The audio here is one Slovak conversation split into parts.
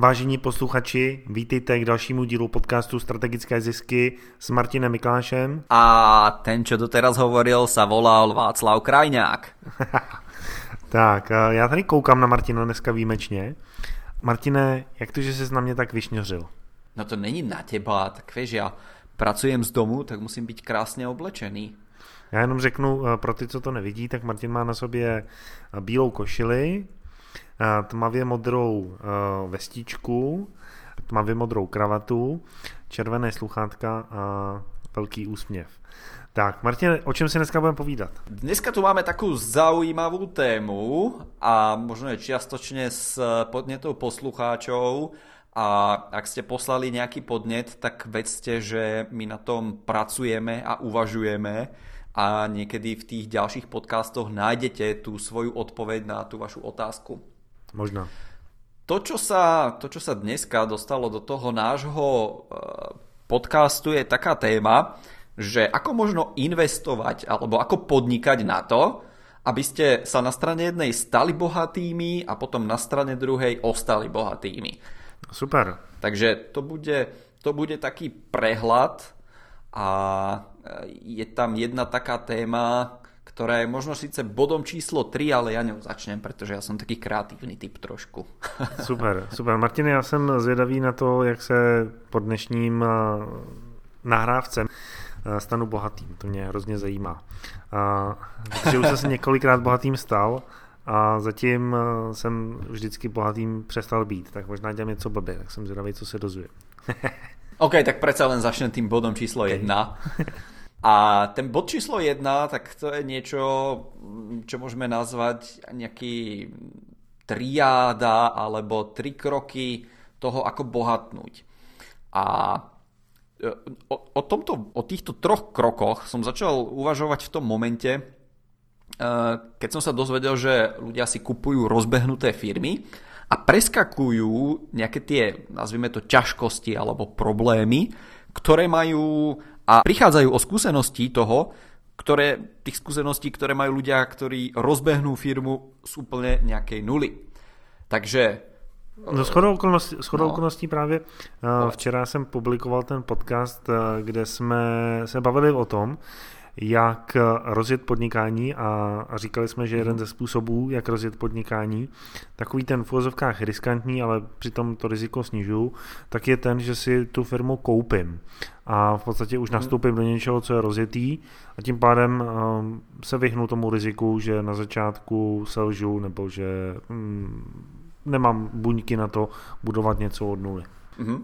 Vážení posluchači, vítejte k dalšímu dílu podcastu Strategické zisky s Martinem Miklášem. A ten, čo doteraz hovoril, sa volal Václav Krajňák. tak, já tady koukám na Martina dneska výjimečně. Martine, jak to, že jsi na mě tak vyšňořil? No to není na teba, tak vieš, ja pracujem z domu, tak musím byť krásně oblečený. Já jenom řeknu eh, pro ty, co to nevidí, tak Martin má na sobě eh, bílou košili, tmavě modrou vestičku, tmavě modrou kravatu, červené sluchátka a velký úsměv. Tak, Martin, o čem si dneska budeme povídat? Dneska tu máme takú zaujímavú tému a možno je čiastočne s podnetou poslucháčov a ak ste poslali nejaký podnet, tak vedzte, že my na tom pracujeme a uvažujeme a niekedy v tých ďalších podcastoch nájdete tú svoju odpoveď na tú vašu otázku. Možno. To, čo sa, to, čo sa dneska dostalo do toho nášho eh, podcastu je taká téma, že ako možno investovať alebo ako podnikať na to, aby ste sa na strane jednej stali bohatými a potom na strane druhej ostali bohatými. Super. Takže to bude, to bude taký prehľad a je tam jedna taká téma, ktorá je možno síce bodom číslo 3, ale ja ňou začnem, pretože ja som taký kreatívny typ trošku. super, super. Martin, já jsem zvědavý na to, jak se po dnešním nahrávce Eh, stanu bohatým. To mě hrozně zajímá. Protože už jsem se několikrát bohatým stal a zatím eh, jsem vždycky bohatým přestal být. Tak možná dělám něco blbě, tak jsem zvědavý, co se dozvie. OK, tak predsa len začnem tým bodom číslo 1. A ten bod číslo 1, tak to je niečo, čo môžeme nazvať nejaký triáda alebo tri kroky toho, ako bohatnúť. A o, o, tomto, o týchto troch krokoch som začal uvažovať v tom momente, e, keď som sa dozvedel, že ľudia si kupujú rozbehnuté firmy a preskakujú nejaké tie, nazvime to, ťažkosti alebo problémy, ktoré majú a prichádzajú o skúsenosti toho, ktoré, tých skúseností, ktoré majú ľudia, ktorí rozbehnú firmu z úplne nejakej nuly. Takže No shodou okolností, shodou no. okolností právě uh, včera jsem publikoval ten podcast, uh, kde jsme se bavili o tom, jak rozjet podnikání a, říkali jsme, že jeden mhm. ze způsobů, jak rozjet podnikání, takový ten v úvozovkách riskantní, ale přitom to riziko snižuju, tak je ten, že si tu firmu koupím a v podstatě už mhm. nastoupím do něčeho, co je rozjetý a tím pádem um, se vyhnu tomu riziku, že na začátku selžu nebo že um, nemám buňky na to budovať něco od nuly. Mm-hmm.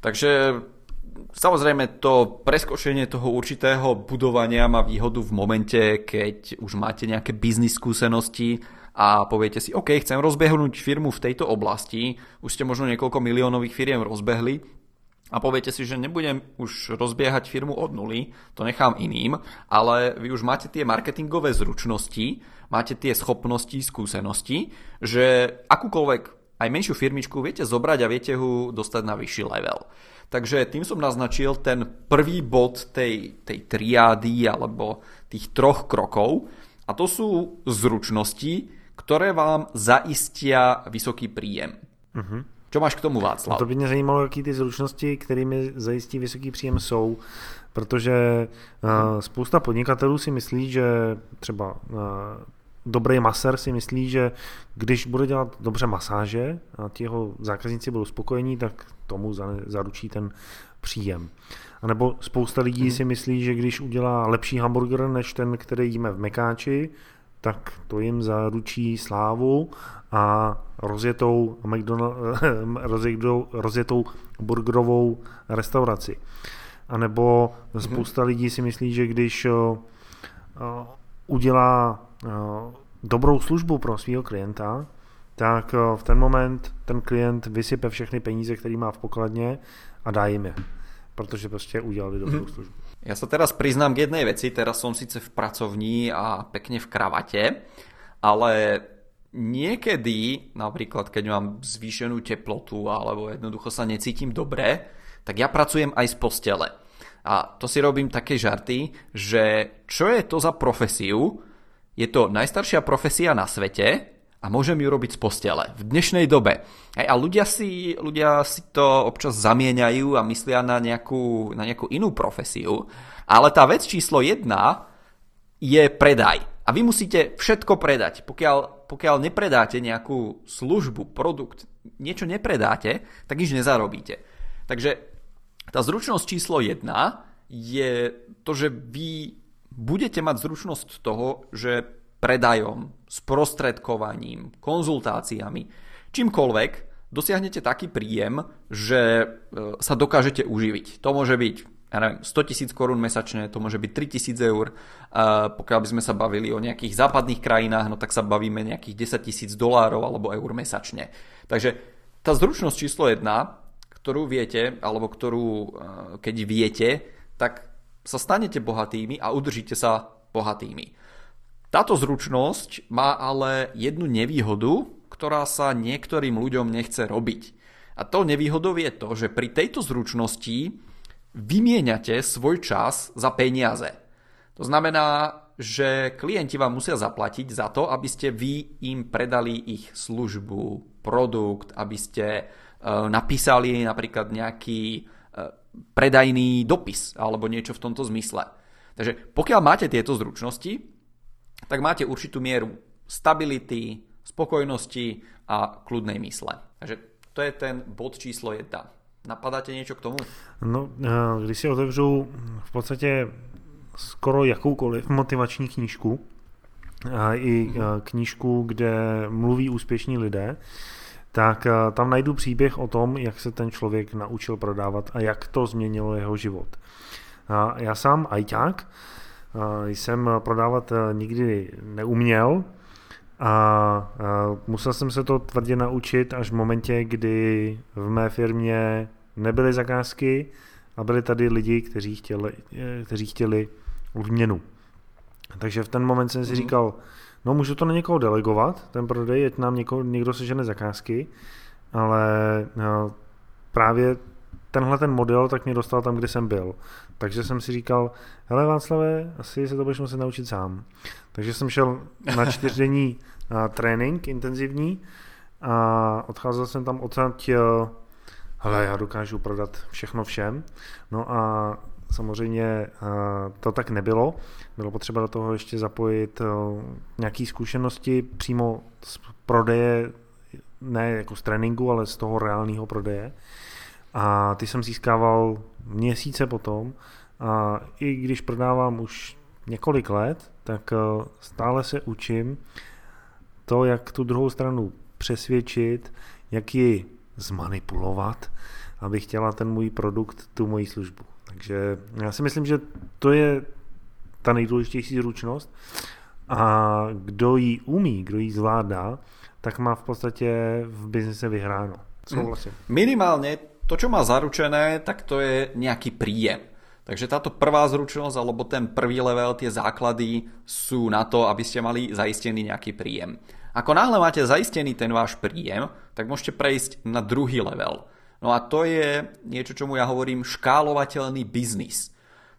Takže Samozrejme to preskočenie toho určitého budovania má výhodu v momente, keď už máte nejaké biznis skúsenosti a poviete si, OK, chcem rozbehnúť firmu v tejto oblasti, už ste možno niekoľko miliónových firiem rozbehli a poviete si, že nebudem už rozbiehať firmu od nuly, to nechám iným, ale vy už máte tie marketingové zručnosti, máte tie schopnosti, skúsenosti, že akúkoľvek aj menšiu firmičku viete zobrať a viete ho dostať na vyšší level. Takže tým som naznačil ten prvý bod tej, tej triády alebo tých troch krokov a to sú zručnosti, ktoré vám zaistia vysoký príjem. Uh-huh. Čo máš k tomu, Václav? No to by mě zajímalo, jaký ty zručnosti, kterými zajistí vysoký příjem, jsou, protože uh, spousta podnikatelů si myslí, že třeba uh, dobrý masér si myslí, že když bude dělat dobře masáže a ti jeho zákazníci budou spokojení, tak tomu zaručí ten příjem. A nebo spousta lidí hmm. si myslí, že když udělá lepší hamburger než ten, který jíme v Mekáči, tak to jim zaručí slávu a rozjetou, rozjetou, rozjetou burgerovou restauraci. A nebo mhm. spousta lidí si myslí, že když udělá dobrou službu pro svého klienta, tak v ten moment ten klient vysype všechny peníze, které má v pokladně a dá jim je. Protože prostě udělali dobrou mm-hmm. službu. Ja sa teraz priznám k jednej veci, teraz som síce v pracovní a pekne v kravate, ale niekedy, napríklad keď mám zvýšenú teplotu alebo jednoducho sa necítim dobre, tak ja pracujem aj z postele. A to si robím také žarty, že čo je to za profesiu, je to najstaršia profesia na svete a môžem ju robiť z postele. V dnešnej dobe. Hej, a ľudia si, ľudia si to občas zamieňajú a myslia na nejakú, na nejakú inú profesiu. Ale tá vec číslo jedna je predaj. A vy musíte všetko predať. Pokiaľ, pokiaľ nepredáte nejakú službu, produkt, niečo nepredáte, tak nič nezarobíte. Takže tá zručnosť číslo jedna je to, že vy budete mať zručnosť toho, že predajom, sprostredkovaním, konzultáciami, čímkoľvek dosiahnete taký príjem, že e, sa dokážete uživiť. To môže byť ja neviem, 100 tisíc korún mesačne, to môže byť 3 tisíc eur. A pokiaľ by sme sa bavili o nejakých západných krajinách, no tak sa bavíme nejakých 10 tisíc dolárov alebo eur mesačne. Takže tá zručnosť číslo 1, ktorú viete, alebo ktorú e, keď viete, tak sa stanete bohatými a udržíte sa bohatými. Táto zručnosť má ale jednu nevýhodu, ktorá sa niektorým ľuďom nechce robiť. A to nevýhodou je to, že pri tejto zručnosti vymieňate svoj čas za peniaze. To znamená, že klienti vám musia zaplatiť za to, aby ste vy im predali ich službu, produkt, aby ste e, napísali napríklad nejaký e, predajný dopis alebo niečo v tomto zmysle. Takže pokiaľ máte tieto zručnosti, tak máte určitú mieru stability, spokojnosti a kľudnej mysle. Takže to je ten bod číslo 1. Napadáte niečo k tomu? No, eh, když si otevřu v podstatě skoro jakoukoliv motivační knížku, a i eh, knížku, kde mluví úspěšní lidé, tak eh, tam najdu příběh o tom, jak se ten člověk naučil prodávat a jak to změnilo jeho život. Já sám ajťák, jsem prodávat eh, nikdy neuměl a musel jsem se to tvrdě naučit až v momentě, kdy v mé firmě nebyly zakázky a byli tady lidi, kteří chtěli, eh, kteří chtěli odměnu. Takže v ten moment jsem si mhm. říkal, no můžu to na někoho delegovat, ten prodej, ať nám něko, někdo sežene zakázky, ale no, právě tenhle ten model tak mě dostal tam, kde jsem byl. Takže jsem si říkal, hele Václave, asi se to budeš muset naučit sám. Takže jsem šel na čtyřdenní trénink intenzivní a odcházel jsem tam odsaď, eh, hele, já dokážu prodat všechno všem. No a samozřejmě eh, to tak nebylo. Bylo potřeba do toho ještě zapojit eh, nějaké zkušenosti přímo z prodeje, ne jako z tréninku, ale z toho reálného prodeje. A ty jsem získával měsíce potom a i když prodávám už několik let, tak eh, stále se učím to, jak tu druhou stranu přesvědčit, jak ji zmanipulovat, aby chtěla ten můj produkt, tu moji službu. Takže já si myslím, že to je ta nejdůležitější zručnost a kdo ji umí, kdo ji zvládá, tak má v podstatě v biznise vyhráno. Souhlasím. Minimálně to, čo má zaručené, tak to je nejaký príjem. Takže táto prvá zručnosť alebo ten prvý level, tie základy sú na to, aby ste mali zaistený nejaký príjem. Ako náhle máte zaistený ten váš príjem, tak môžete prejsť na druhý level. No a to je niečo, čomu ja hovorím škálovateľný biznis.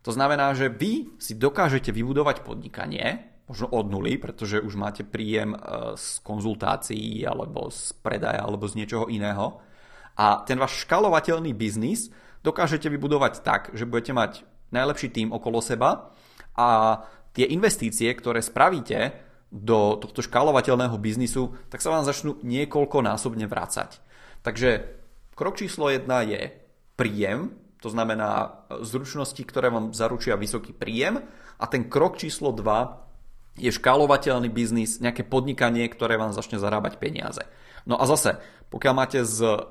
To znamená, že vy si dokážete vybudovať podnikanie, možno od nuly, pretože už máte príjem e, z konzultácií alebo z predaja alebo z niečoho iného a ten váš škalovateľný biznis dokážete vybudovať tak, že budete mať najlepší tým okolo seba a tie investície, ktoré spravíte do tohto škálovateľného biznisu, tak sa vám začnú niekoľkonásobne vrácať. Takže krok číslo 1 je príjem, to znamená zručnosti, ktoré vám zaručia vysoký príjem a ten krok číslo 2 je škálovateľný biznis, nejaké podnikanie, ktoré vám začne zarábať peniaze. No a zase, pokiaľ máte z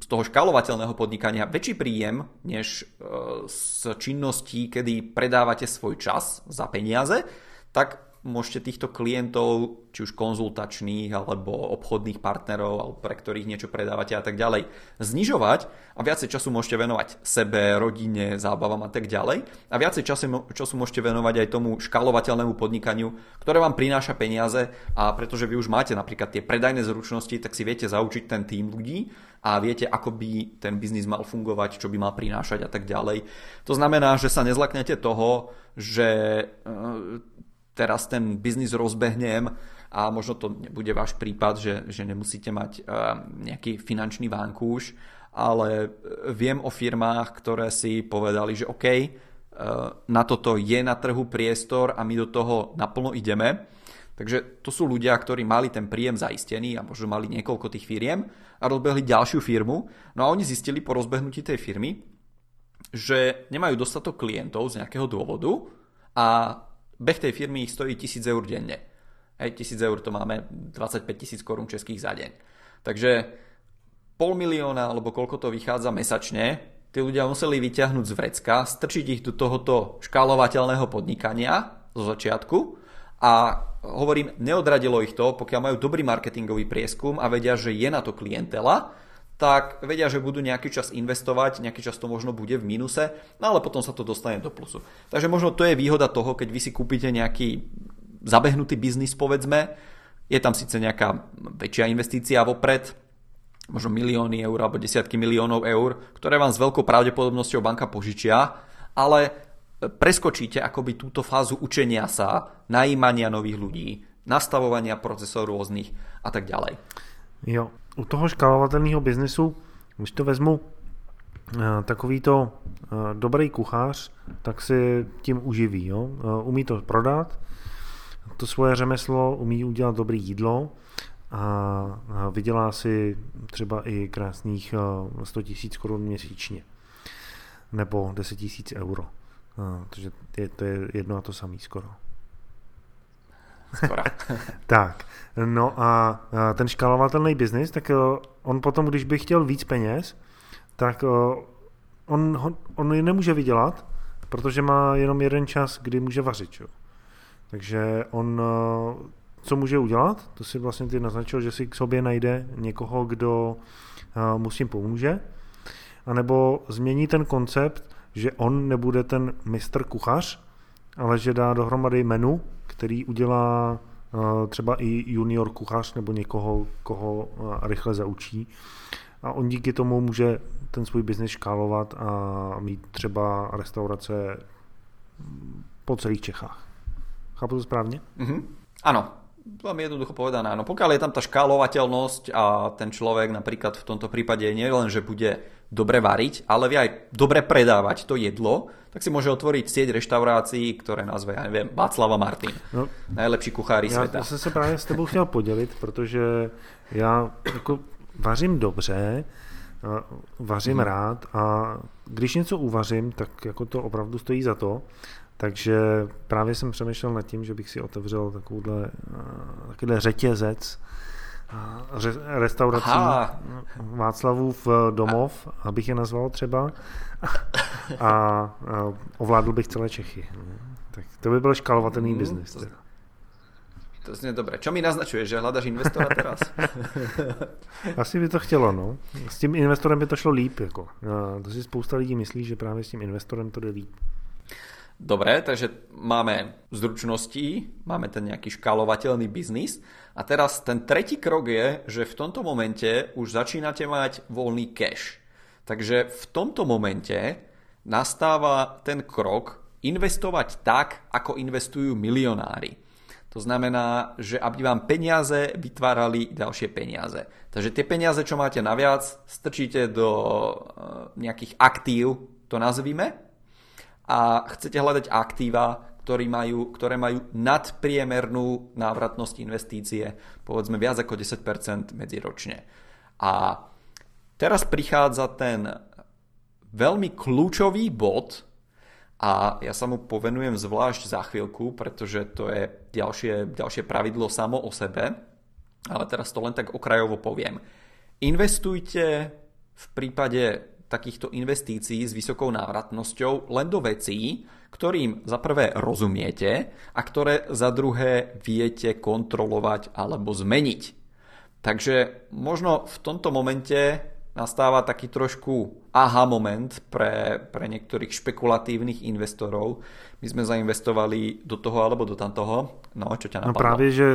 z toho škálovateľného podnikania väčší príjem než e, z činností, kedy predávate svoj čas za peniaze, tak môžete týchto klientov, či už konzultačných alebo obchodných partnerov, alebo pre ktorých niečo predávate a tak ďalej, znižovať a viacej času môžete venovať sebe, rodine, zábavám a tak ďalej. A viacej času, času môžete venovať aj tomu škálovateľnému podnikaniu, ktoré vám prináša peniaze a pretože vy už máte napríklad tie predajné zručnosti, tak si viete zaučiť ten tým ľudí a viete, ako by ten biznis mal fungovať, čo by mal prinášať a tak ďalej. To znamená, že sa nezlaknete toho, že e, teraz ten biznis rozbehnem a možno to nebude váš prípad, že, že nemusíte mať nejaký finančný vankúš, ale viem o firmách, ktoré si povedali, že OK, na toto je na trhu priestor a my do toho naplno ideme. Takže to sú ľudia, ktorí mali ten príjem zaistený a možno mali niekoľko tých firiem a rozbehli ďalšiu firmu. No a oni zistili po rozbehnutí tej firmy, že nemajú dostatok klientov z nejakého dôvodu a beh tej firmy ich stojí 1000 eur denne. Hej, 1000 eur to máme 25 tisíc korún českých za deň. Takže pol milióna alebo koľko to vychádza mesačne, tí ľudia museli vyťahnuť z vrecka, strčiť ich do tohoto škálovateľného podnikania zo začiatku a hovorím, neodradilo ich to, pokiaľ majú dobrý marketingový prieskum a vedia, že je na to klientela, tak vedia, že budú nejaký čas investovať, nejaký čas to možno bude v mínuse, no ale potom sa to dostane do plusu. Takže možno to je výhoda toho, keď vy si kúpite nejaký zabehnutý biznis, povedzme, je tam síce nejaká väčšia investícia vopred, možno milióny eur alebo desiatky miliónov eur, ktoré vám s veľkou pravdepodobnosťou banka požičia, ale preskočíte akoby túto fázu učenia sa, najímania nových ľudí, nastavovania procesov rôznych a tak ďalej. Jo, u toho škálovatelného biznesu, když to vezmu, eh, takovýto eh, dobrý kuchař, tak si tím uživí. Jo? Eh, umí to prodat, to svoje řemeslo, umí udělat dobrý jídlo a vydělá si třeba i krásných 100 tisíc korun měsíčně nebo 10 tisíc euro. Takže je, to je jedno a to samý skoro. Skoro. tak, no a ten škálovatelný biznis, tak eh, on potom, když by chtěl víc peněz, tak eh, on, on je nemůže vydělat, protože má jenom jeden čas, kdy může vařit. Čo? Takže on, eh, co může udělat, to si vlastně ty naznačil, že si k sobě najde někoho, kdo mu s tím pomůže, anebo změní ten koncept, že on nebude ten mistr kuchař, ale že dá dohromady menu, který udělá uh, třeba i junior kuchař nebo někoho, koho uh, rychle zaučí. A on díky tomu může ten svůj biznis škálovat a mít třeba restaurace po celých Čechách. Chápu to správně? Mm-hmm. Ano, veľmi jednoducho povedané, áno. Pokiaľ je tam tá škálovateľnosť a ten človek napríklad v tomto prípade nie len, že bude dobre variť, ale vie aj dobre predávať to jedlo, tak si môže otvoriť sieť reštaurácií, ktoré nazve, ja neviem, Václava Martin. No, Najlepší kuchári já, sveta. Já jsem se právě s tebou chtěl podělit, protože já jako vařím dobře, vařím hmm. rád a když něco uvařím, tak jako to opravdu stojí za to. Takže právě jsem přemýšlel nad tím, že bych si otevřel takovouhle, takovýhle řetězec restaurací Aha. Václavův domov, abych je nazval třeba, a, a ovládl bych celé Čechy. Tak to by byl škalovatelný mm, biznis. To, to znie dobre. Čo mi naznačuje, že hľadaš investora teraz? Asi by to chtělo, no. S tím investorem by to šlo líp, jako. To si spousta lidí myslí, že právě s tím investorem to jde líp. Dobre, takže máme zručnosti, máme ten nejaký škálovateľný biznis a teraz ten tretí krok je, že v tomto momente už začínate mať voľný cash. Takže v tomto momente nastáva ten krok investovať tak, ako investujú milionári. To znamená, že aby vám peniaze vytvárali ďalšie peniaze. Takže tie peniaze, čo máte naviac, strčíte do eh, nejakých aktív, to nazvime, a chcete hľadať aktíva, ktoré majú, ktoré majú nadpriemernú návratnosť investície, povedzme viac ako 10% medziročne. A teraz prichádza ten veľmi kľúčový bod a ja sa mu povenujem zvlášť za chvíľku, pretože to je ďalšie, ďalšie pravidlo samo o sebe, ale teraz to len tak okrajovo poviem. Investujte v prípade takýchto investícií s vysokou návratnosťou len do vecí, ktorým za prvé rozumiete a ktoré za druhé viete kontrolovať alebo zmeniť. Takže možno v tomto momente nastáva taký trošku aha moment pre, pre niektorých špekulatívnych investorov. My sme zainvestovali do toho alebo do tamtoho. No, čo ťa no napadlo? No práve, že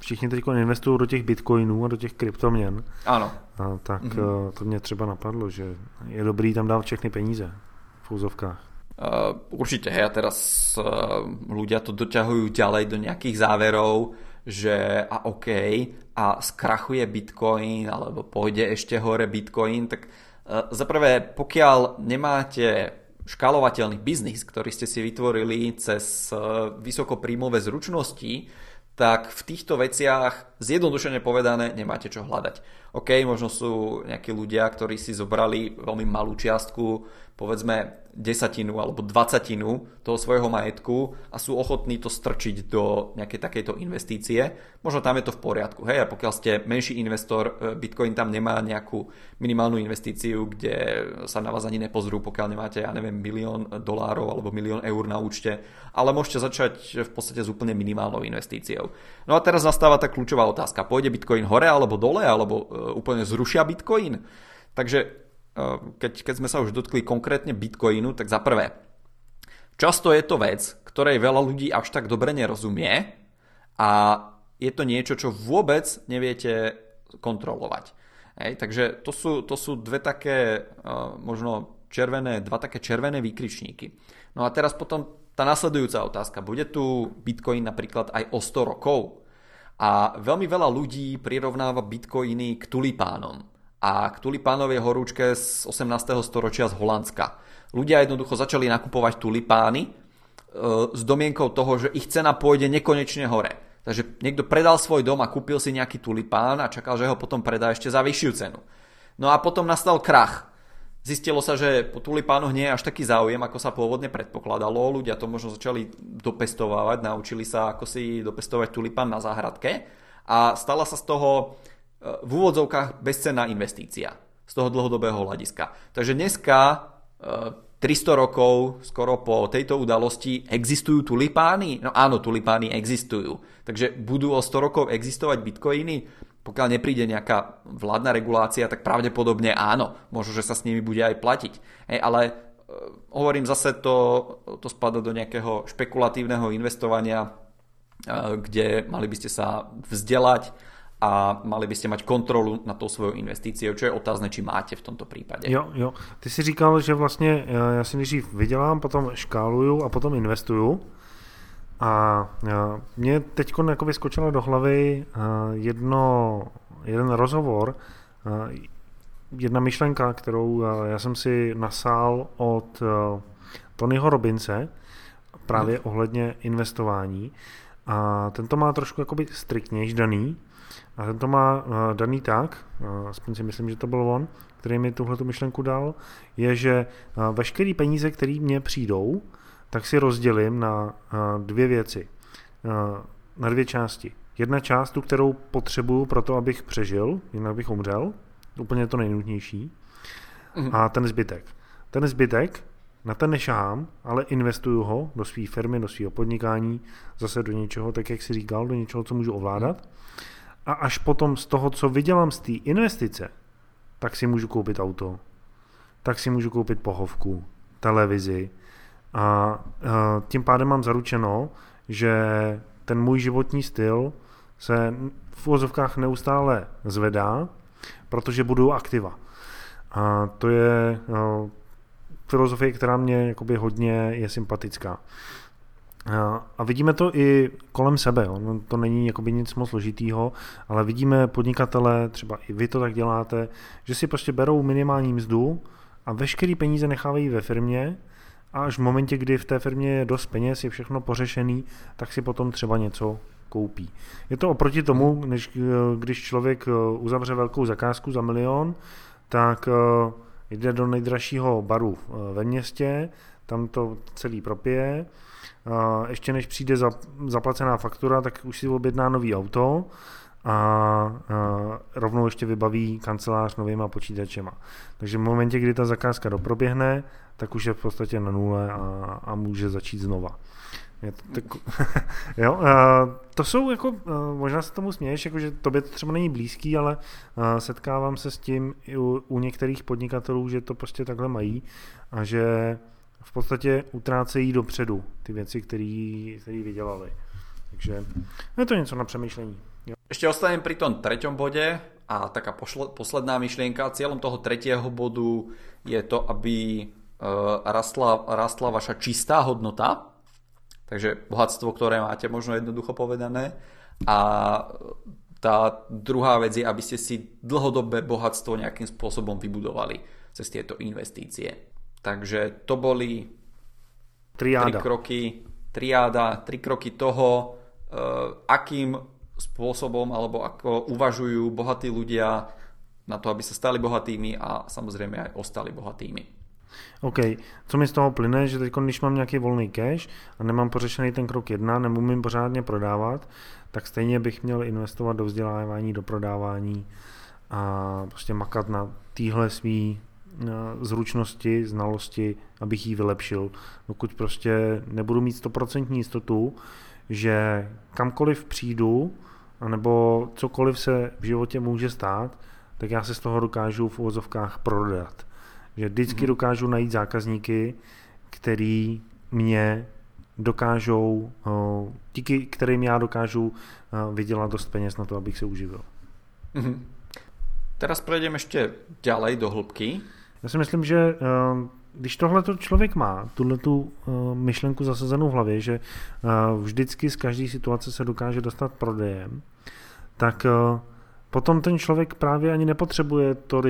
všichni teď investují do těch bitcoinů a do těch kryptoměn. Ano. A, tak mm-hmm. to mě třeba napadlo, že je dobrý tam dát všechny peníze v úzovkách. Uh, určite, hej, a teraz uh, ľudia to doťahujú ďalej do nejakých záverov, že a OK, a skrachuje Bitcoin, alebo pôjde ešte hore Bitcoin, tak uh, za prvé, pokiaľ nemáte škálovateľný biznis, ktorý ste si vytvorili cez uh, vysokopríjmové zručnosti, tak v týchto veciach zjednodušene povedané nemáte čo hľadať. OK, možno sú nejakí ľudia, ktorí si zobrali veľmi malú čiastku, povedzme desatinu alebo dvacatinu toho svojho majetku a sú ochotní to strčiť do nejakej takejto investície. Možno tam je to v poriadku. Hej, a pokiaľ ste menší investor, e, Bitcoin tam nemá nejakú minimálnu investíciu, kde sa na vás ani nepozrú, pokiaľ nemáte, ja neviem, milión dolárov alebo milión eur na účte, ale môžete začať v podstate s úplne minimálnou investíciou. No a teraz nastáva tá kľúčová otázka. Pôjde Bitcoin hore alebo dole, alebo e, úplne zrušia Bitcoin? Takže keď, keď sme sa už dotkli konkrétne Bitcoinu, tak za prvé, často je to vec, ktorej veľa ľudí až tak dobre nerozumie a je to niečo, čo vôbec neviete kontrolovať. Hej, takže to sú, to sú dve také uh, možno červené, dva také červené výkričníky. No a teraz potom tá nasledujúca otázka. Bude tu Bitcoin napríklad aj o 100 rokov? A veľmi veľa ľudí prirovnáva Bitcoiny k tulipánom a k tulipánovej horúčke z 18. storočia z Holandska. Ľudia jednoducho začali nakupovať tulipány e, s domienkou toho, že ich cena pôjde nekonečne hore. Takže niekto predal svoj dom a kúpil si nejaký tulipán a čakal, že ho potom predá ešte za vyššiu cenu. No a potom nastal krach. Zistilo sa, že po tulipánoch nie je až taký záujem, ako sa pôvodne predpokladalo. Ľudia to možno začali dopestovať, naučili sa, ako si dopestovať tulipán na záhradke a stala sa z toho v úvodzovkách bezcenná investícia z toho dlhodobého hľadiska. Takže dneska 300 e, rokov skoro po tejto udalosti existujú tulipány? No áno, tulipány existujú. Takže budú o 100 rokov existovať bitcoiny? Pokiaľ nepríde nejaká vládna regulácia, tak pravdepodobne áno. Možno, že sa s nimi bude aj platiť. Hej, ale uh, hovorím zase, to, to spada do nejakého špekulatívneho investovania, uh, kde mali by ste sa vzdelať, a mali by ste mať kontrolu na tou svojou investíciou, čo je otázne, či máte v tomto případě. Jo, jo. Ty si říkal, že vlastně eh, já si nejdřív vydělám, potom škáluju a potom investuju. A eh, mě teď vyskočilo do hlavy eh, jedno, jeden rozhovor, jedna myšlenka, kterou já jsem si nasál od Tonyho Robince, právě hmm. ohledně investování. A ten to má trošku jakoby striktnější daný, a ten to má eh, daný tak, eh, aspoň si myslím, že to byl on, který mi tuhle myšlenku dal, je, že eh, veškeré peníze, které mně přijdou, tak si rozdělím na dvě věci, na dvě části. Jedna část, tu, kterou potřebuju pro to, abych přežil, jinak bych umřel, úplně to nejnutnější, mhm. a ten zbytek. Ten zbytek, na ten nešám, ale investuju ho do své firmy, do svého podnikání, zase do něčeho, tak jak si říkal, do něčeho, co můžu ovládat a až potom z toho, co vydělám z té investice, tak si můžu koupit auto, tak si můžu koupit pohovku, televizi a tím pádem mám zaručeno, že ten můj životní styl se v úvozovkách neustále zvedá, protože budu aktiva. A to je filozofie, která mě jakoby hodně je sympatická. A vidíme to i kolem sebe. Ono to není jakoby nic moc složitýho, ale vidíme podnikatele, třeba i vy to tak děláte, že si prostě berou minimální mzdu a veškerý peníze nechávají ve firmě a až v momentě, kdy v té firmě je dost peněz, je všechno pořešený, tak si potom třeba něco koupí. Je to oproti tomu, než když člověk uzavře velkou zakázku za milion, tak eh, jde do nejdražšího baru eh, ve městě, tam to celý propije, ještě než přijde zaplacená faktura, tak už si objedná nový auto a, rovnou ještě vybaví kancelář novýma počítačema. Takže v momentě, kdy ta zakázka doproběhne, tak už je v podstatě na nule a, a může začít znova. Je to, tak, jo, a to jsou jako, možná se tomu směješ, jako, že tobě to třeba není blízký, ale setkávám se s tím i u, u některých podnikatelů, že to prostě takhle mají a že v podstatě utrácejí dopředu ty věci, které vydělali. Takže je to něco na přemýšlení. Jo. Ešte ostanem pri tom treťom bode a taká posledná myšlienka. Cieľom toho tretieho bodu je to, aby uh, rastla, rastla vaša čistá hodnota, takže bohatstvo, ktoré máte, možno jednoducho povedané, A tá druhá vec je, aby ste si dlhodobé bohatstvo nejakým spôsobom vybudovali cez tieto investície. Takže to boli triáda. tri kroky, triáda, tri kroky toho, uh, akým spôsobom alebo ako uvažujú bohatí ľudia na to, aby sa stali bohatými a samozřejmě aj ostali bohatými. OK, co mi z toho plyne, že teď, když mám nějaký volný cash a nemám pořešený ten krok jedna, nemůžu pořádně prodávat, tak stejně bych měl investovat do vzdělávání, do prodávání a prostě makat na téhle svý zručnosti, znalosti, abych ji vylepšil. Dokud prostě nebudu mít 100% jistotu, že kamkoliv přijdu, anebo cokoliv se v životě může stát, tak já se z toho dokážu v uvozovkách prodat. Že vždycky mm dokážu najít zákazníky, který mě dokážou, eh, díky kterým já dokážu eh, vydělat dost peněz na to, abych se uživil. Mm-hmm. Teraz prejdeme ještě ďalej do hĺbky. Já si myslím, že eh, když tohle člověk má, tuhle tu myšlenku zasazenou v hlavě, že vždycky z každé situace se dokáže dostat prodejem, tak potom ten člověk právě ani nepotřebuje to,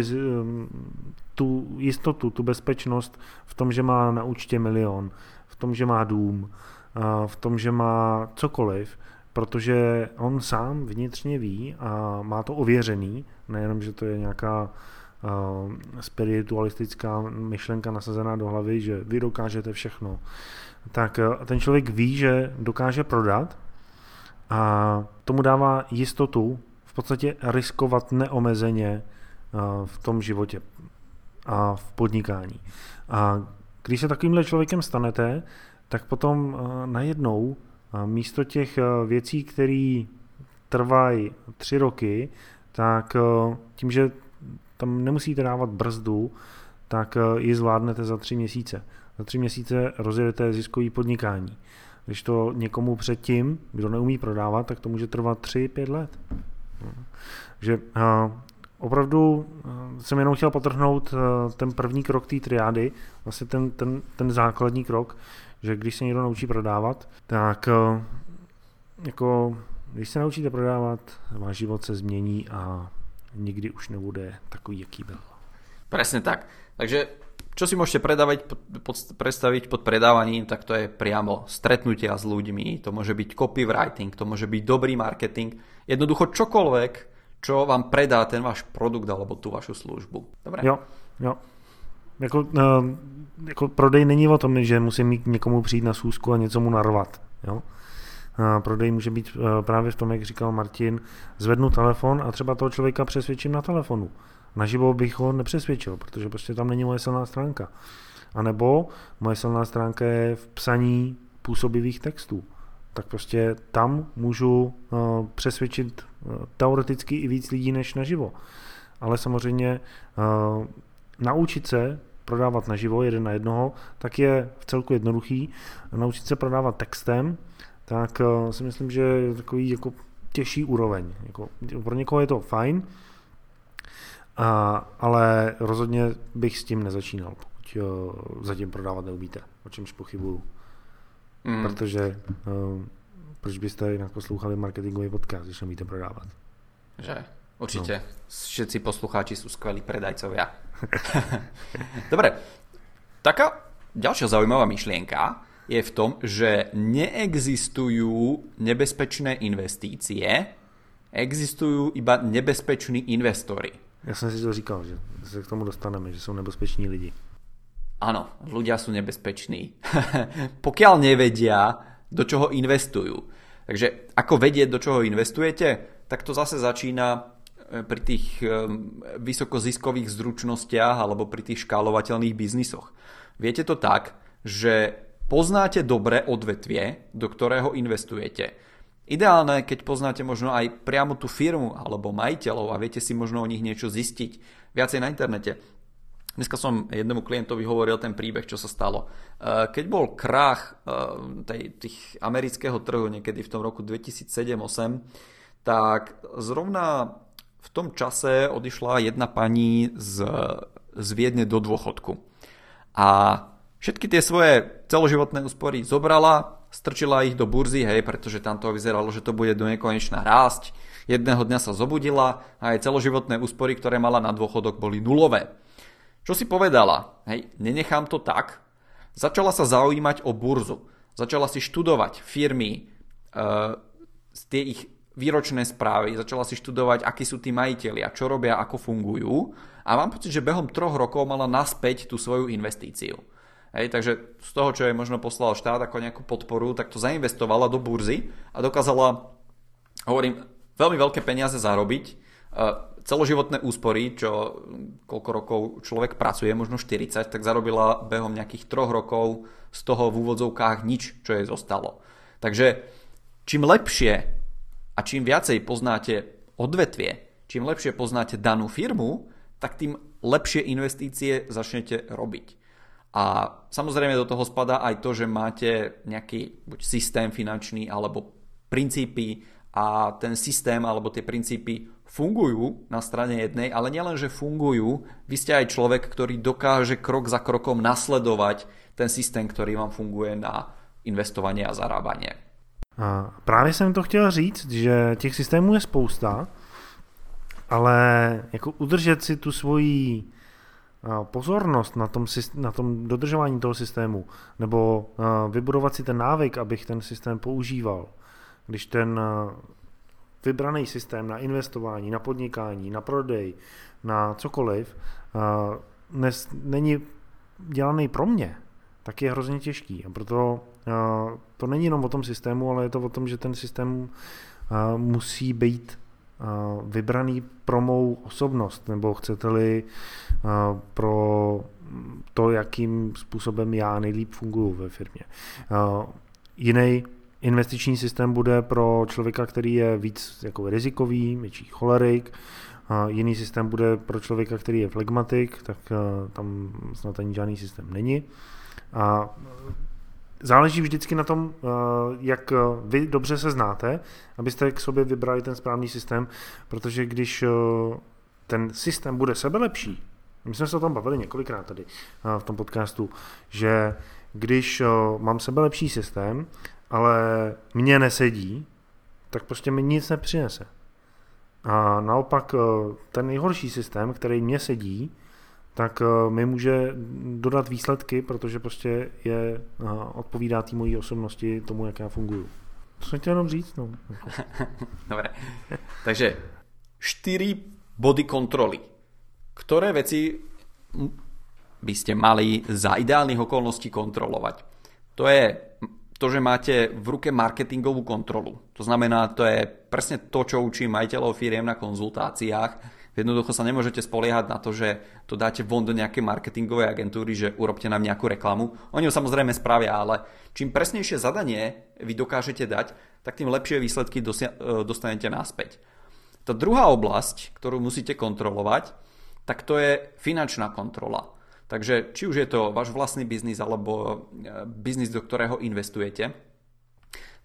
tu jistotu, tu bezpečnost v tom, že má na účtě milion, v tom, že má dům, v tom, že má cokoliv, protože on sám vnitřně ví a má to ověřený, nejenom, že to je nějaká spiritualistická myšlenka nasazená do hlavy, že vy dokážete všechno, tak ten člověk ví, že dokáže prodat a tomu dává jistotu v podstatě riskovat neomezeně v tom životě a v podnikání. A když se takovýmhle člověkem stanete, tak potom najednou místo těch věcí, které trvají tři roky, tak tím, že tam nemusíte dávat brzdu, tak ji zvládnete za tři měsíce. Za tři měsíce rozjedete ziskový podnikání. Když to někomu předtím, kdo neumí prodávat, tak to může trvat 3-5 let. Takže opravdu jsem jenom chtěl potrhnout ten první krok té triády, vlastně ten, ten, ten základní krok, že když se někdo naučí prodávat, tak jako když se naučíte prodávat, váš život se změní a nikdy už nebude takový, jaký byl. Presne tak. Takže čo si môžete predávať, pod, pod, predstaviť pod predávaním, tak to je priamo stretnutia s ľuďmi, to môže byť copywriting, to môže byť dobrý marketing, jednoducho čokoľvek, čo vám predá ten váš produkt alebo tú vašu službu. Dobre? Jo, jo. Jako, uh, jako prodej není o tom, že musím mít někomu přijít na sůzku a něco mu narvat. Jo? Prodej může být uh, právě v tom, jak říkal Martin, zvednu telefon a třeba toho člověka přesvědčím na telefonu. Naživo bych ho nepřesvědčil, protože prostě tam není moje silná stránka. A nebo moje silná stránka je v psaní působivých textů. Tak prostě tam můžu uh, přesvědčit uh, teoreticky i víc lidí než naživo. Ale samozřejmě naučit se prodávat naživo jeden na jednoho, tak je v celku jednoduchý. Naučit se prodávat textem, tak uh, si myslím, že je takový jako těžší úroveň. Jako, pro někoho je to fajn, a, ale rozhodně bych s tím nezačínal, pokud uh, zatím prodávat neumíte, o čemž pochybuju. Mm. Protože uh, proč byste jinak poslouchali marketingový podcast, když neumíte prodávat? Že, určitě. No. Všetci poslucháči sú skvelí predajcovia. Dobre, taká ďalšia zaujímavá myšlienka je v tom, že neexistujú nebezpečné investície, existujú iba nebezpeční investory. Já jsem si to říkal, že se k tomu dostaneme, že jsou nebezpeční lidi. Áno, ľudia sú nebezpeční. Pokiaľ nevedia, do čoho investujú. Takže ako vedieť, do čoho investujete, tak to zase začína e, pri tých e, vysokoziskových zručnostiach alebo pri tých škálovateľných biznisoch. Viete to tak, že poznáte dobre odvetvie, do ktorého investujete Ideálne, keď poznáte možno aj priamo tú firmu alebo majiteľov a viete si možno o nich niečo zistiť viacej na internete. Dneska som jednému klientovi hovoril ten príbeh, čo sa stalo. E, keď bol krach e, tej, tých amerického trhu niekedy v tom roku 2007-2008, tak zrovna v tom čase odišla jedna pani z, z Viedne do dôchodku. A všetky tie svoje celoživotné úspory zobrala, strčila ich do burzy, hej, pretože tam to vyzeralo, že to bude do nekonečna rásť. Jedného dňa sa zobudila a aj celoživotné úspory, ktoré mala na dôchodok, boli nulové. Čo si povedala? Hej, nenechám to tak. Začala sa zaujímať o burzu. Začala si študovať firmy, uh, tie ich výročné správy, začala si študovať, akí sú tí majiteľia, čo robia, ako fungujú a mám pocit, že behom troch rokov mala naspäť tú svoju investíciu. Hej, takže z toho, čo jej možno poslal štát ako nejakú podporu, tak to zainvestovala do burzy a dokázala, hovorím, veľmi veľké peniaze zarobiť. E, celoživotné úspory, čo koľko rokov človek pracuje, možno 40, tak zarobila behom nejakých troch rokov z toho v úvodzovkách nič, čo jej zostalo. Takže čím lepšie a čím viacej poznáte odvetvie, čím lepšie poznáte danú firmu, tak tým lepšie investície začnete robiť. A samozrejme do toho spadá aj to, že máte nejaký buď systém finančný alebo princípy a ten systém alebo tie princípy fungujú na strane jednej, ale nielen, že fungujú, vy ste aj človek, ktorý dokáže krok za krokom nasledovať ten systém, ktorý vám funguje na investovanie a zarábanie. A právě jsem to chtěl říct, že těch systémů je spousta, ale jako udržet si tu svoji pozornost na tom, na tom dodržování toho systému, nebo vybudovat si ten návyk, abych ten systém používal, když ten vybraný systém na investování, na podnikání, na prodej, na cokoliv, není dělaný pro mě, tak je hrozně těžký. A proto to není jenom o tom systému, ale je to o tom, že ten systém musí být vybraný pro mou osobnost, nebo chcete-li pro to, jakým způsobem já nejlíp funguji ve firmě. Jiný investiční systém bude pro člověka, který je víc jako rizikový, větší cholerik, jiný systém bude pro člověka, který je flegmatik, tak tam snad ani žádný systém není. A záleží vždycky na tom, eh, jak eh, vy dobře se znáte, abyste k sobě vybrali ten správný systém, protože když eh, ten systém bude sebelepší, my jsme se o tom bavili několikrát tady v tom podcastu, že když mám sebelepší systém, ale mě nesedí, tak prostě mi nic nepřinese. A naopak ten nejhorší systém, který mě sedí, tak eh, mi může dodat výsledky, protože prostě je eh, odpovídá té mojí osobnosti, tomu, jak já funguju. To jsem chtěl jenom říct. No. Dobre. Takže čtyři body kontroly. Ktoré veci by ste mali za ideálnych okolností kontrolovať? To je to, že máte v ruke marketingovú kontrolu. To znamená, to je presne to, čo učím majiteľov firiem na konzultáciách, Jednoducho sa nemôžete spoliehať na to, že to dáte von do nejakej marketingovej agentúry, že urobte nám nejakú reklamu. Oni ju samozrejme spravia, ale čím presnejšie zadanie vy dokážete dať, tak tým lepšie výsledky e, dostanete naspäť. Tá druhá oblasť, ktorú musíte kontrolovať, tak to je finančná kontrola. Takže či už je to váš vlastný biznis alebo e, biznis, do ktorého investujete,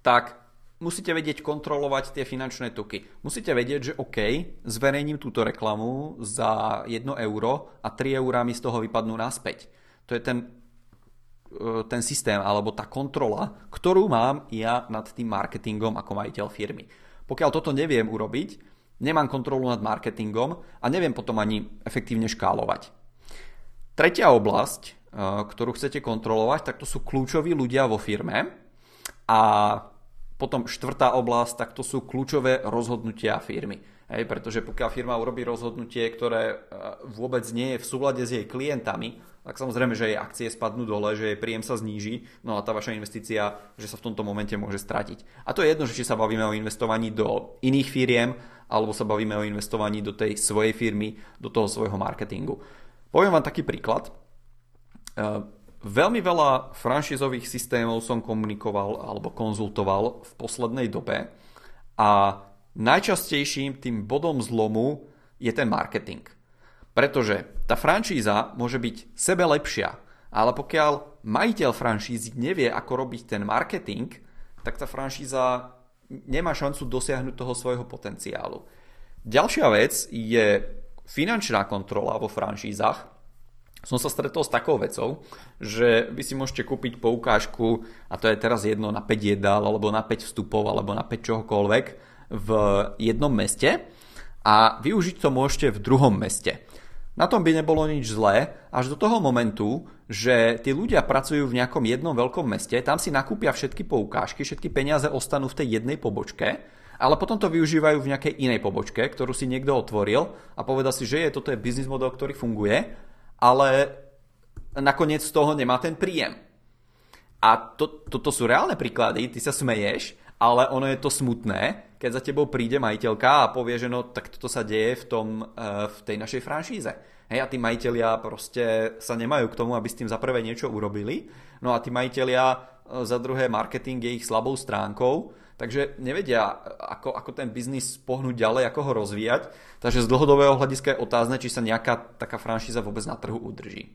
tak musíte vedieť kontrolovať tie finančné toky. Musíte vedieť, že OK, zverejním túto reklamu za 1 euro a 3 eurá mi z toho vypadnú naspäť. To je ten, e, ten systém alebo tá kontrola, ktorú mám ja nad tým marketingom ako majiteľ firmy. Pokiaľ toto neviem urobiť, nemám kontrolu nad marketingom a neviem potom ani efektívne škálovať. Tretia oblasť, e, ktorú chcete kontrolovať, tak to sú kľúčoví ľudia vo firme a potom štvrtá oblasť, tak to sú kľúčové rozhodnutia firmy. Hej, pretože pokiaľ firma urobí rozhodnutie, ktoré e, vôbec nie je v súlade s jej klientami, tak samozrejme, že jej akcie spadnú dole, že jej príjem sa zníži, no a tá vaša investícia, že sa v tomto momente môže stratiť. A to je jedno, že či sa bavíme o investovaní do iných firiem, alebo sa bavíme o investovaní do tej svojej firmy, do toho svojho marketingu. Poviem vám taký príklad. Veľmi veľa franšizových systémov som komunikoval alebo konzultoval v poslednej dobe a najčastejším tým bodom zlomu je ten marketing. Pretože tá franšíza môže byť sebe lepšia, ale pokiaľ majiteľ franšízy nevie, ako robiť ten marketing, tak tá franšíza nemá šancu dosiahnuť toho svojho potenciálu. Ďalšia vec je finančná kontrola vo franšízach, som sa stretol s takou vecou, že vy si môžete kúpiť poukážku, a to je teraz jedno na 5 jedál, alebo na 5 vstupov, alebo na 5 čohokoľvek v jednom meste a využiť to môžete v druhom meste. Na tom by nebolo nič zlé, až do toho momentu, že tí ľudia pracujú v nejakom jednom veľkom meste, tam si nakúpia všetky poukážky, všetky peniaze ostanú v tej jednej pobočke, ale potom to využívajú v nejakej inej pobočke, ktorú si niekto otvoril a povedal si, že je, toto je biznis model, ktorý funguje, ale nakoniec z toho nemá ten príjem. A to, toto sú reálne príklady, ty sa smeješ, ale ono je to smutné, keď za tebou príde majiteľka a povie, že no tak toto sa deje v, tom, eh, v tej našej franšíze. Hej, a tí majiteľia proste sa nemajú k tomu, aby s tým za prvé niečo urobili. No a tí majiteľia eh, za druhé marketing je ich slabou stránkou, takže nevedia, ako, ako ten biznis pohnúť ďalej, ako ho rozvíjať. Takže z dlhodobého hľadiska je otázne, či sa nejaká taká franšíza vôbec na trhu udrží.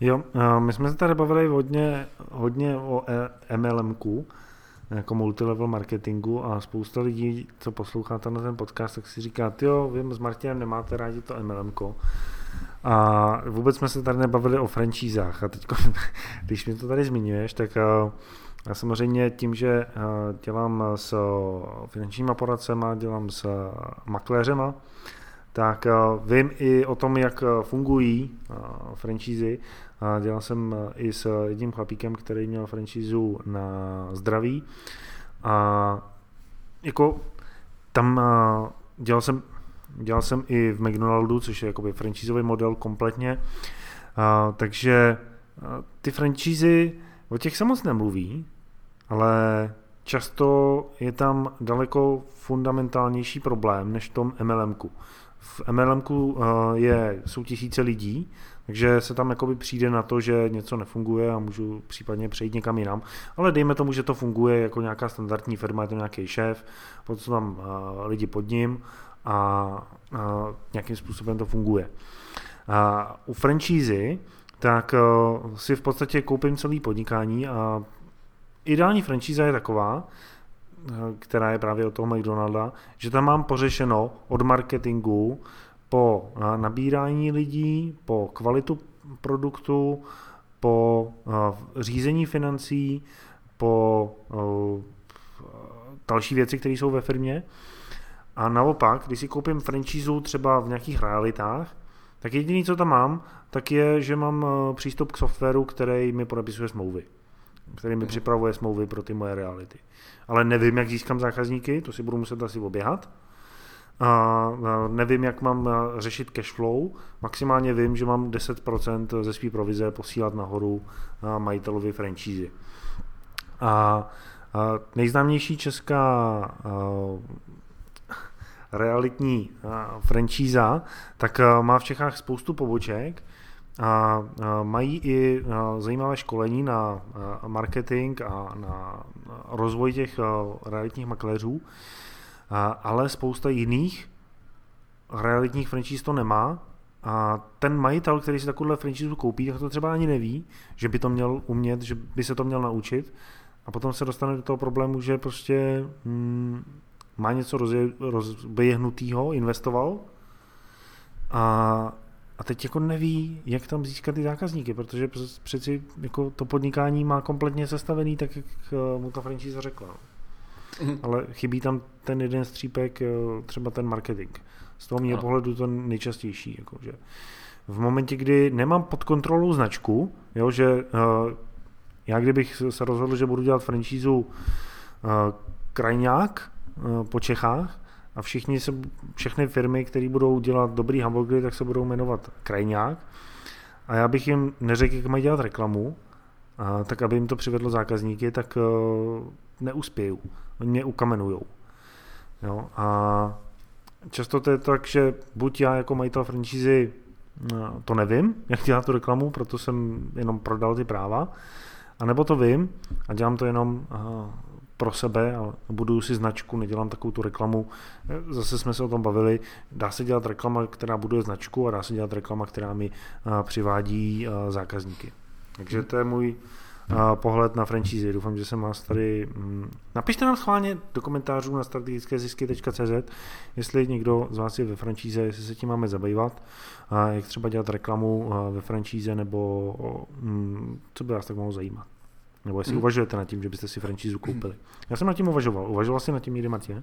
Jo, my jsme se tady bavili hodně, hodně o e- MLMku, jako multilevel marketingu a spousta lidí, co posloucháte na ten podcast, tak si říká, jo, vím, s Martinem nemáte rádi to MLMko. A vůbec jsme se tady nebavili o franšízách a teď, když mi to tady zmiňuješ, tak eh, já samozřejmě tím, že eh, dělám s finančníma poradcema, dělám s makléřema, tak vím i o tom, jak fungují franšízy. Dělal jsem eh, i s jedním chlapíkem, který měl franšízu na zdraví. A jako tam eh, dělal jsem, dělal jsem i v McDonaldu, což je jakoby franšízový model kompletně, takže ty franšízy, o těch se moc nemluví, ale často je tam daleko fundamentálnější problém než v tom MLMku. V MLMku je, jsou tisíce lidí, takže se tam jakoby přijde na to, že něco nefunguje a můžu případně přejít někam jinam. Ale dejme tomu, že to funguje jako nějaká standardní firma, je to nějaký šéf, potom jsou tam uh, lidi pod ním a uh, nějakým způsobem to funguje. A u franšízy tak si v podstatě koupím celý podnikání a ideální franšíza je taková, která je právě od toho McDonalda, že tam mám pořešeno od marketingu po nabírání lidí, po kvalitu produktu, po řízení financí, po další věci, které jsou ve firmě. A naopak, když si koupím franšízu třeba v nějakých realitách, tak jediné, co tam mám, tak je, že mám přístup k softwaru, který mi podepisuje smlouvy. Který mi připravuje smlouvy pro ty moje reality. Ale nevím, jak získám zákazníky, to si budu muset asi oběhat a nevím, jak mám řešit cash flow. Maximálně vím, že mám 10% ze své provize posílat nahoru majitelovi franšízy. A nejznámější česká realitní franšíza, tak má v Čechách spoustu poboček a mají i zajímavé školení na marketing a na rozvoj těch realitních makléřů. Ale spousta jiných realitních franchise to nemá. A ten majitel, který si takovouhle franchise koupí, tak to třeba ani neví, že by to měl umět, že by se to měl naučit. A potom se dostane do toho problému, že prostě mm, má něco rozběhnutýho, investoval. A, a teď jako neví, jak tam získat ty zákazníky, protože přeci jako to podnikání má kompletně sestavený, tak jak eh, mu ta franchise řekla. Mm. Ale chybí tam ten jeden střípek, eh, třeba ten marketing. Z toho mého pohledu to nejčastější. Jako, že v momentě, kdy nemám pod kontrolou značku, jo, že uh, já kdybych se rozhodl, že budu dělat franšízu uh, krajňák uh, po Čechách a všichni se, všechny firmy, které budou dělat dobrý hamburgery, tak se budou jmenovat krajňák a já bych jim neřekl, jak mají dělat reklamu, a, tak aby jim to přivedlo zákazníky, tak uh, neuspěju. Oni mě ukamenujou. Jo? A často to je tak, že buď já jako majitel franšízy no, to nevím, jak dělat tu reklamu, proto jsem jenom prodal ty práva, a nebo to vím a dělám to jenom pro sebe a budu si značku, nedělám takovou tu reklamu. Zase jsme se o tom bavili, dá se dělat reklama, která buduje značku a dá se dělat reklama, která mi přivádí zákazníky. Takže to je můj pohled na franchise. Doufám, že jsem vás tady... Mm, napište nám schválně do komentářů na strategické zisky.cz, jestli někdo z vás je ve franchise, jestli se tím máme zabývat, jak třeba dělat reklamu ve franchise, nebo mm, co by vás tak mohlo zajímat. Nebo jestli hmm. uvažujete nad tím, že byste si franšízu koupili. Já jsem nad tím uvažoval. Uvažoval jsi nad tím někdy, Matěj?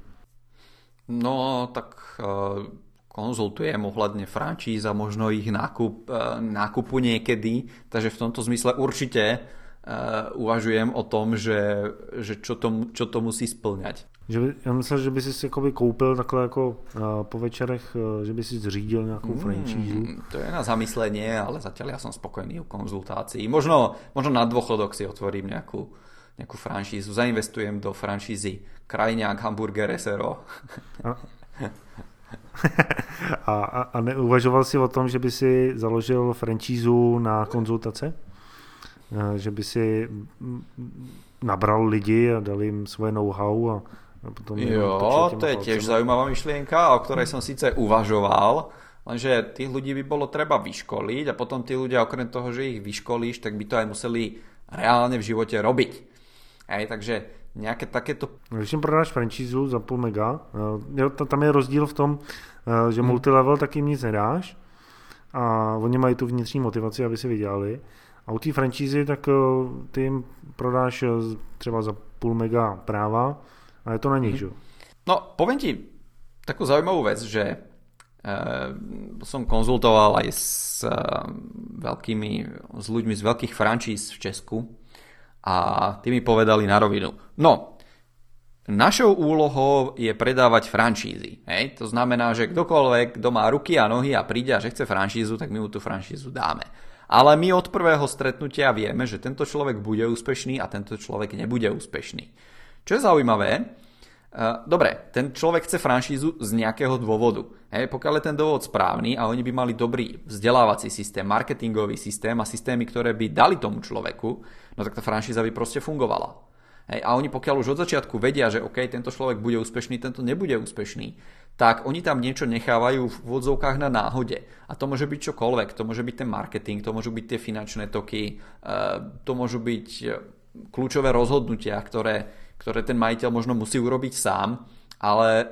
No, tak uh, konzultujem ohľadne frančíz a možno ich nákup, uh, nákupu niekedy, takže v tomto zmysle určite uh, uvažujem o tom, že, že čo, to, čo to musí splňať. Že by, já myslel, že by si jakoby koupil takhle jako uh, po večerech, uh, že by si zřídil nějakou mm. To je na zamyslenie, ale zatiaľ ja som spokojný u konzultácií. Možno, možno na dôchodok si otvorím nejakú, nejakú franšízu. Zainvestujem do franšízy Krajňák, Hamburger, SRO. A, a, a neuvažoval si o tom, že by si založil franšízu na konzultace? Že by si nabral lidi a dal jim svoje know-how a potom jo, to je tiež zaujímavá myšlienka, o ktorej som síce uvažoval, lenže tých ľudí by bolo treba vyškoliť a potom tí ľudia okrem toho, že ich vyškolíš, tak by to aj museli reálne v živote robiť. Hej, takže nejaké takéto... Když jim prodáš franšízu za půl mega, eh, tam je rozdíl v tom, eh, že hmm. multilevel tak jim nic nedáš a oni mají tu vnitřní motivaci, aby si vydělali. A u té franšízy tak eh, ty jim prodáš třeba za půl mega práva a je to na nich, mhm. že? No, poviem ti takú zaujímavú vec, že e, som konzultoval aj s e, veľkými, s ľuďmi z veľkých frančíz v Česku a tí mi povedali na rovinu. No, našou úlohou je predávať franšízy. Hej? To znamená, že kdokoľvek, kto má ruky a nohy a príde a že chce franšízu, tak my mu tú franšízu dáme. Ale my od prvého stretnutia vieme, že tento človek bude úspešný a tento človek nebude úspešný. Čo je zaujímavé, eh, dobre, ten človek chce franšízu z nejakého dôvodu. Hej, pokiaľ je ten dôvod správny a oni by mali dobrý vzdelávací systém, marketingový systém a systémy, ktoré by dali tomu človeku, no tak tá franšíza by proste fungovala. Hej, a oni pokiaľ už od začiatku vedia, že OK, tento človek bude úspešný, tento nebude úspešný, tak oni tam niečo nechávajú v vodzovkách na náhode. A to môže byť čokoľvek. To môže byť ten marketing, to môžu byť tie finančné toky, eh, to môžu byť eh, kľúčové rozhodnutia, ktoré ktoré ten majiteľ možno musí urobiť sám, ale e,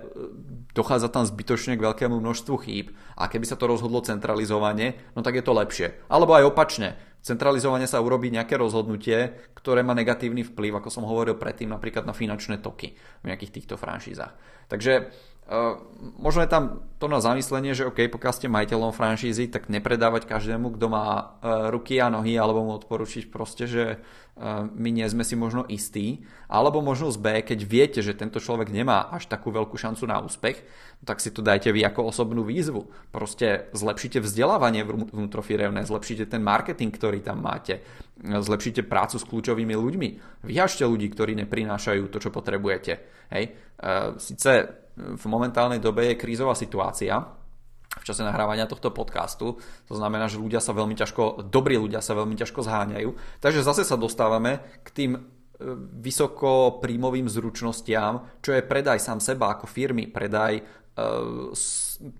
dochádza tam zbytočne k veľkému množstvu chýb a keby sa to rozhodlo centralizovane, no tak je to lepšie. Alebo aj opačne, centralizovane sa urobí nejaké rozhodnutie, ktoré má negatívny vplyv, ako som hovoril predtým, napríklad na finančné toky v nejakých týchto franšízach. Takže možno je tam to na zamyslenie, že OK, pokiaľ ste majiteľom franšízy, tak nepredávať každému, kto má uh, ruky a nohy, alebo mu odporučiť proste, že uh, my nie sme si možno istí. Alebo možnosť B, keď viete, že tento človek nemá až takú veľkú šancu na úspech, tak si to dajte vy ako osobnú výzvu. Proste zlepšite vzdelávanie vnútrofirevné, zlepšite ten marketing, ktorý tam máte, zlepšite prácu s kľúčovými ľuďmi. Vyhažte ľudí, ktorí neprinášajú to, čo potrebujete. Hej? Sice v momentálnej dobe je krízová situácia, v čase nahrávania tohto podcastu. To znamená, že ľudia sa veľmi ťažko, dobrí ľudia sa veľmi ťažko zháňajú. Takže zase sa dostávame k tým e, vysoko príjmovým zručnostiam, čo je predaj sám seba ako firmy, predaj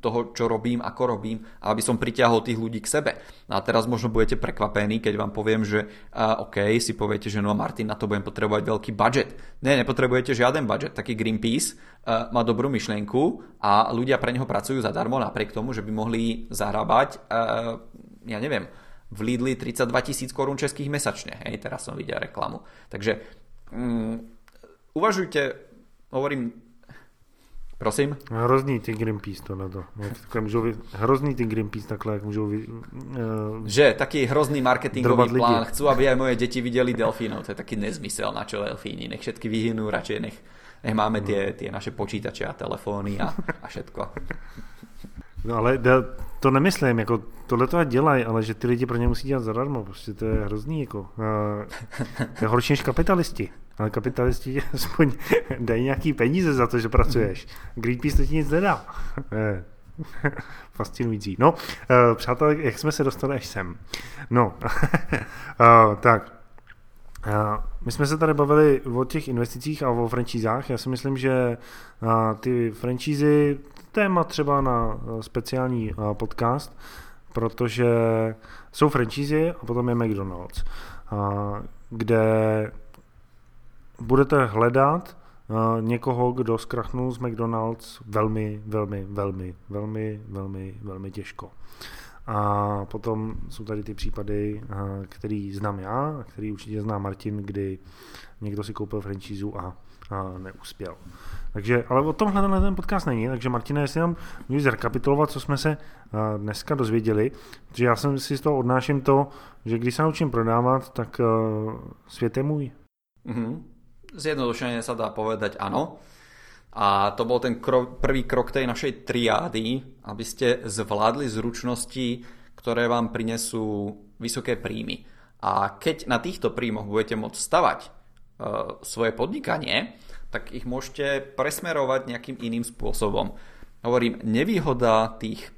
toho, čo robím, ako robím, aby som pritiahol tých ľudí k sebe. A teraz možno budete prekvapení, keď vám poviem, že uh, OK, si poviete, že no Martin, na to budem potrebovať veľký budget. Ne, nepotrebujete žiaden budget. Taký Greenpeace uh, má dobrú myšlienku a ľudia pre neho pracujú zadarmo napriek tomu, že by mohli zarábať, uh, ja neviem, v Lidli 32 tisíc korún českých mesačne. Hej, teraz som videl reklamu. Takže um, uvažujte, hovorím, Prosím? Hrozný ty Greenpeace tohle to. Takhle můžou. Hrozný ty Greenpeace takhle, jak můžou. Uh, že taký hrozný marketingový plán. Chcú, aby aj moje deti videli delfínov. To je taký nezmysel, na čo delfíni. Nech všetky vyhynú, radšej nech, nech máme tie, tie naše počítače a telefóny a, a všetko. No ale to nemyslím, jako tohle to dělají, ale že ty lidi pro ně musí dělat zadarmo, prostě to je hrozný, jako. To je horší než kapitalisti. Ale kapitalisti ti aspoň dají nějaký peníze za to, že pracuješ. Greenpeace to ti nic nedá. Fascinující. No, uh, přátelé, jak jsme se dostali až sem? No, uh, tak. My jsme se tady bavili o těch investicích a o franšízách. Já si myslím, že ty franšízy, téma třeba na speciální podcast, protože jsou franšízy a potom je McDonald's. kde budete hledat někoho, kdo zkrachnul z McDonald's velmi, velmi, velmi, velmi, velmi, velmi těžko. A potom jsou tady ty případy, který znám já, který určitě zná Martin, kdy někdo si koupil franchízu a, a neuspěl. Takže, ale o tomhle ten podcast není, takže Martina, jestli nám můžeš zrekapitulovat, co jsme se dneska dozvěděli, že já jsem si z toho odnáším to, že když se naučím prodávat, tak svět je můj. Mm-hmm. Zjednodušene sa dá povedať áno. A to bol ten krok, prvý krok tej našej triády, aby ste zvládli zručnosti, ktoré vám prinesú vysoké príjmy. A keď na týchto príjmoch budete môcť stavať e, svoje podnikanie, tak ich môžete presmerovať nejakým iným spôsobom. Hovorím, nevýhoda tých e,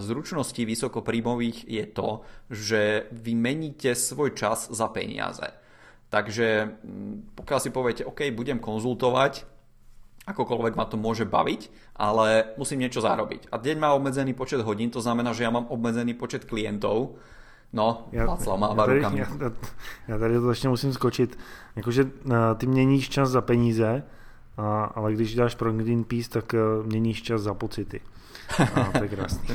zručností vysokopríjmových je to, že vy meníte svoj čas za peniaze. Takže pokiaľ si poviete, OK, budem konzultovať, akokoľvek ma to môže baviť, ale musím niečo zarobiť. A deň má obmedzený počet hodín, to znamená, že ja mám obmedzený počet klientov. No, já, Václav má já tady, rukami. Já, já tady to začne musím skočit. Jakože uh, ty měníš čas za peníze, a, ale když dáš pro Greenpeace, tak uh, měníš čas za pocity. Krásný.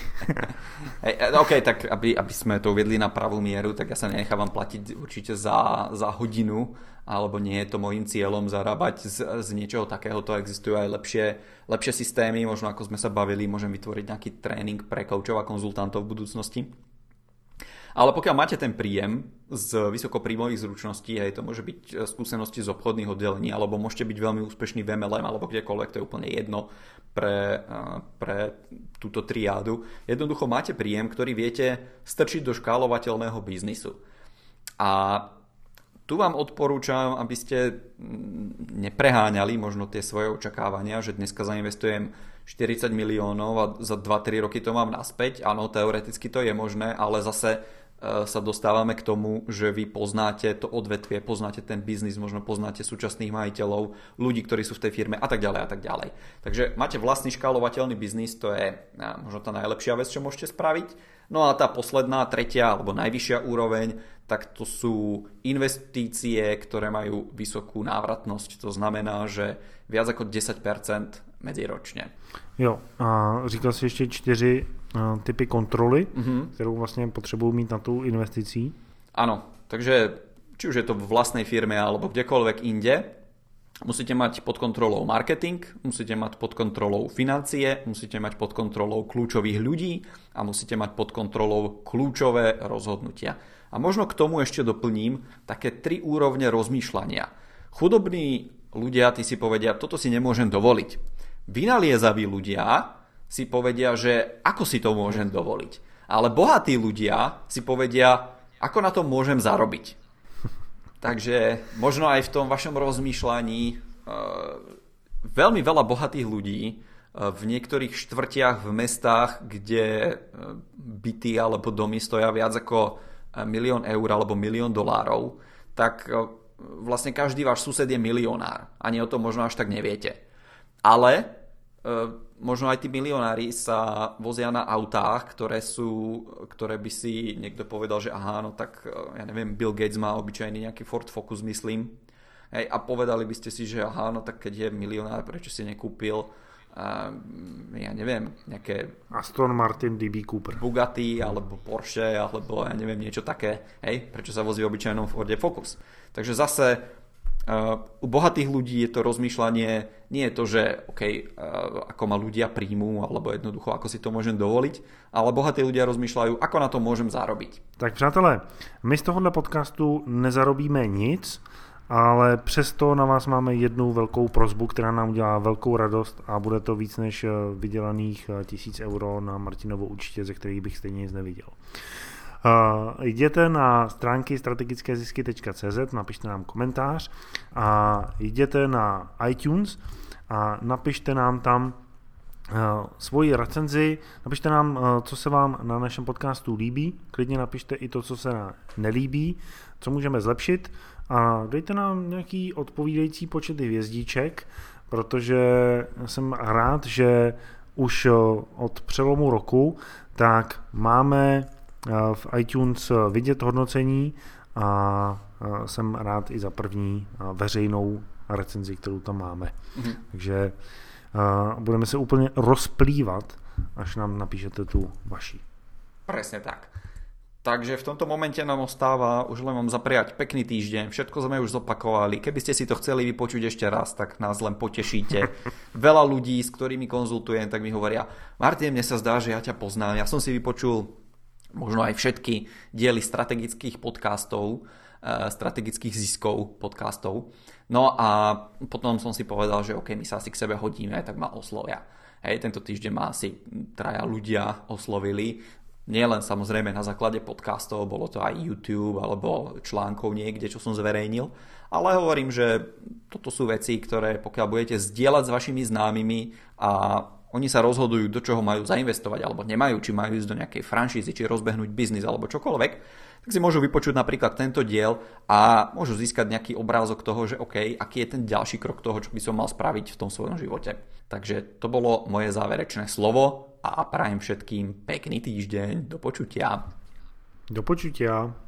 hey, OK, tak aby, aby sme to uvedli na pravú mieru, tak ja sa nenechávam platiť určite za, za hodinu, alebo nie je to môjim cieľom zarábať z, z niečoho takého, to existujú aj lepšie, lepšie systémy, možno ako sme sa bavili, môžem vytvoriť nejaký tréning pre koučov a konzultantov v budúcnosti. Ale pokiaľ máte ten príjem z vysokopríjmových zručností, hej, to môže byť e, skúsenosti z obchodných oddelení, alebo môžete byť veľmi úspešný v MLM, alebo kdekoľvek, to je úplne jedno pre, e, pre túto triádu. Jednoducho máte príjem, ktorý viete strčiť do škálovateľného biznisu. A tu vám odporúčam, aby ste mm, nepreháňali možno tie svoje očakávania, že dneska zainvestujem 40 miliónov a za 2-3 roky to mám naspäť. Áno, teoreticky to je možné, ale zase sa dostávame k tomu, že vy poznáte to odvetvie, poznáte ten biznis, možno poznáte súčasných majiteľov, ľudí, ktorí sú v tej firme a tak ďalej a tak ďalej. Takže máte vlastný škálovateľný biznis, to je e, možno tá najlepšia vec, čo môžete spraviť. No a tá posledná, tretia alebo najvyššia úroveň, tak to sú investície, ktoré majú vysokú návratnosť. To znamená, že viac ako 10% medziročne. Jo, a říkal si čtyři uh, typy kontroly, mm-hmm. kterou vlastně potřebují mít na tu investicí. Áno, takže či už je to v vlastnej firme alebo kdekoľvek inde, Musíte mať pod kontrolou marketing, musíte mať pod kontrolou financie, musíte mať pod kontrolou kľúčových ľudí a musíte mať pod kontrolou kľúčové rozhodnutia. A možno k tomu ešte doplním také tri úrovne rozmýšľania. Chudobní ľudia, tí si povedia, toto si nemôžem dovoliť. Vynaliezaví ľudia si povedia, že ako si to môžem dovoliť. Ale bohatí ľudia si povedia, ako na to môžem zarobiť. Takže možno aj v tom vašom rozmýšľaní uh, veľmi veľa bohatých ľudí uh, v niektorých štvrtiach v mestách, kde uh, byty alebo domy stoja viac ako milión eur alebo milión dolárov, tak vlastne každý váš sused je milionár. Ani o tom možno až tak neviete. Ale možno aj tí milionári sa vozia na autách, ktoré sú, ktoré by si niekto povedal, že aha, no tak ja neviem, Bill Gates má obyčajný nejaký Ford Focus, myslím. Hej, a povedali by ste si, že aha, no tak keď je milionár, prečo si nekúpil uh, ja neviem, nejaké Aston Martin DB Cooper. Bugatti alebo Porsche alebo ja neviem niečo také, hej, prečo sa vozí v obyčajnom Forde Focus. Takže zase u bohatých ľudí je to rozmýšľanie, nie je to, že OK, uh, ako ma ľudia príjmú, alebo jednoducho, ako si to môžem dovoliť, ale bohatí ľudia rozmýšľajú, ako na to môžem zarobiť. Tak přátelé, my z tohohle podcastu nezarobíme nic, ale přesto na vás máme jednu velkou prozbu, která nám udělá velkou radost a bude to víc než vydělaných tisíc euro na Martinovo účtě, ze kterých bych stejně nic neviděl. Uh, jděte na stránky strategickézisky.cz, napište nám komentář a jděte na iTunes a napište nám tam uh, svoji recenzi, napište nám, uh, co se vám na našem podcastu líbí, klidně napište i to, co se nelíbí, co můžeme zlepšit. A dejte nám nějaký odpovídající počet hvězdíček, protože jsem rád, že už od přelomu roku tak máme v iTunes vidět hodnocení a jsem rád i za první veřejnou recenzi, kterou tam máme. Mm-hmm. Takže budeme se úplně rozplývat, až nám napíšete tu vaši. Presne tak. Takže v tomto momente nám ostáva už len vám zapriať pekný týždeň. Všetko sme už zopakovali. Keby ste si to chceli vypočuť ešte raz, tak nás len potešíte. Veľa ľudí, s ktorými konzultujem, tak mi hovoria, Martin, mne sa zdá, že ja ťa poznám. Ja som si vypočul možno aj všetky diely strategických podcastov, eh, strategických ziskov podcastov. No a potom som si povedal, že OK, my sa asi k sebe hodíme, tak ma oslovia. Hej, tento týždeň ma asi traja ľudia oslovili Nielen samozrejme na základe podcastov, bolo to aj YouTube alebo článkov niekde, čo som zverejnil, ale hovorím, že toto sú veci, ktoré pokiaľ budete zdieľať s vašimi známymi a oni sa rozhodujú, do čoho majú zainvestovať alebo nemajú, či majú ísť do nejakej franšízy, či rozbehnúť biznis alebo čokoľvek, tak si môžu vypočuť napríklad tento diel a môžu získať nejaký obrázok toho, že OK, aký je ten ďalší krok toho, čo by som mal spraviť v tom svojom živote. Takže to bolo moje záverečné slovo a prajem všetkým pekný týždeň. Do počutia. Do počutia.